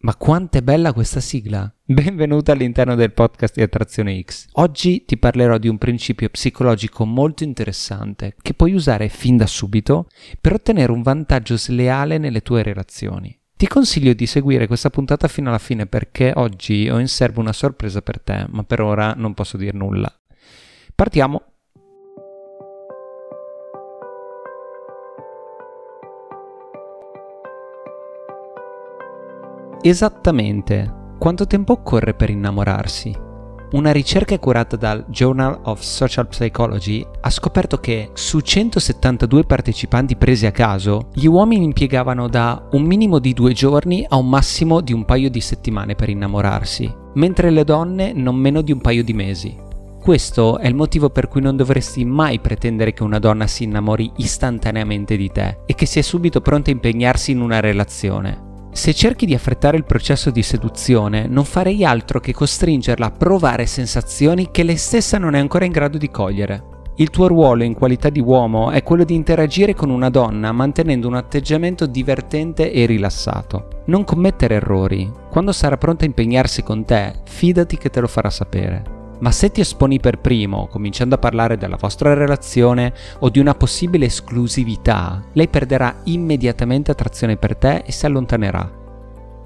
Ma quanto è bella questa sigla! Benvenuta all'interno del podcast di Attrazione X. Oggi ti parlerò di un principio psicologico molto interessante che puoi usare fin da subito per ottenere un vantaggio sleale nelle tue relazioni. Ti consiglio di seguire questa puntata fino alla fine perché oggi ho in serbo una sorpresa per te, ma per ora non posso dire nulla. Partiamo Esattamente. Quanto tempo occorre per innamorarsi? Una ricerca curata dal Journal of Social Psychology ha scoperto che su 172 partecipanti presi a caso, gli uomini impiegavano da un minimo di due giorni a un massimo di un paio di settimane per innamorarsi, mentre le donne non meno di un paio di mesi. Questo è il motivo per cui non dovresti mai pretendere che una donna si innamori istantaneamente di te e che sia subito pronta a impegnarsi in una relazione. Se cerchi di affrettare il processo di seduzione, non farei altro che costringerla a provare sensazioni che lei stessa non è ancora in grado di cogliere. Il tuo ruolo in qualità di uomo è quello di interagire con una donna mantenendo un atteggiamento divertente e rilassato. Non commettere errori. Quando sarà pronta a impegnarsi con te, fidati che te lo farà sapere. Ma se ti esponi per primo, cominciando a parlare della vostra relazione o di una possibile esclusività, lei perderà immediatamente attrazione per te e si allontanerà.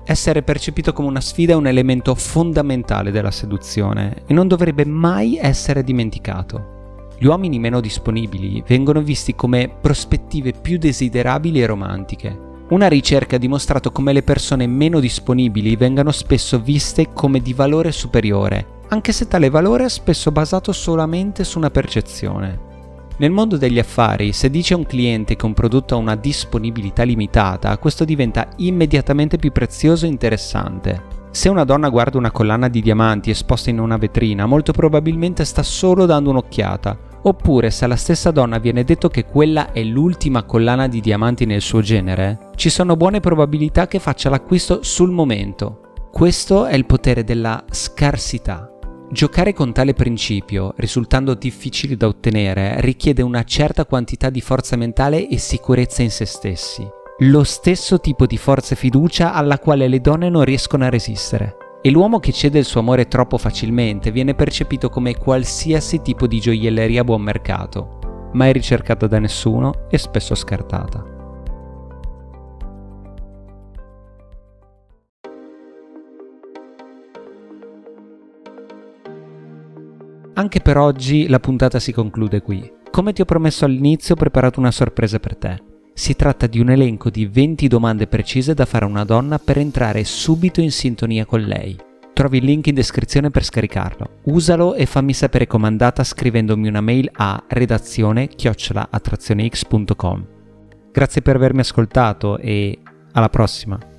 Essere percepito come una sfida è un elemento fondamentale della seduzione e non dovrebbe mai essere dimenticato. Gli uomini meno disponibili vengono visti come prospettive più desiderabili e romantiche. Una ricerca ha dimostrato come le persone meno disponibili vengano spesso viste come di valore superiore anche se tale valore è spesso basato solamente su una percezione. Nel mondo degli affari, se dice a un cliente che un prodotto ha una disponibilità limitata, questo diventa immediatamente più prezioso e interessante. Se una donna guarda una collana di diamanti esposta in una vetrina, molto probabilmente sta solo dando un'occhiata. Oppure se alla stessa donna viene detto che quella è l'ultima collana di diamanti nel suo genere, ci sono buone probabilità che faccia l'acquisto sul momento. Questo è il potere della scarsità. Giocare con tale principio, risultando difficile da ottenere, richiede una certa quantità di forza mentale e sicurezza in se stessi. Lo stesso tipo di forza e fiducia alla quale le donne non riescono a resistere. E l'uomo che cede il suo amore troppo facilmente viene percepito come qualsiasi tipo di gioielleria a buon mercato, mai ricercata da nessuno e spesso scartata. Anche per oggi la puntata si conclude qui. Come ti ho promesso all'inizio ho preparato una sorpresa per te. Si tratta di un elenco di 20 domande precise da fare a una donna per entrare subito in sintonia con lei. Trovi il link in descrizione per scaricarlo. Usalo e fammi sapere com'è andata scrivendomi una mail a redazione chiocciolaattrazionex.com. Grazie per avermi ascoltato e alla prossima!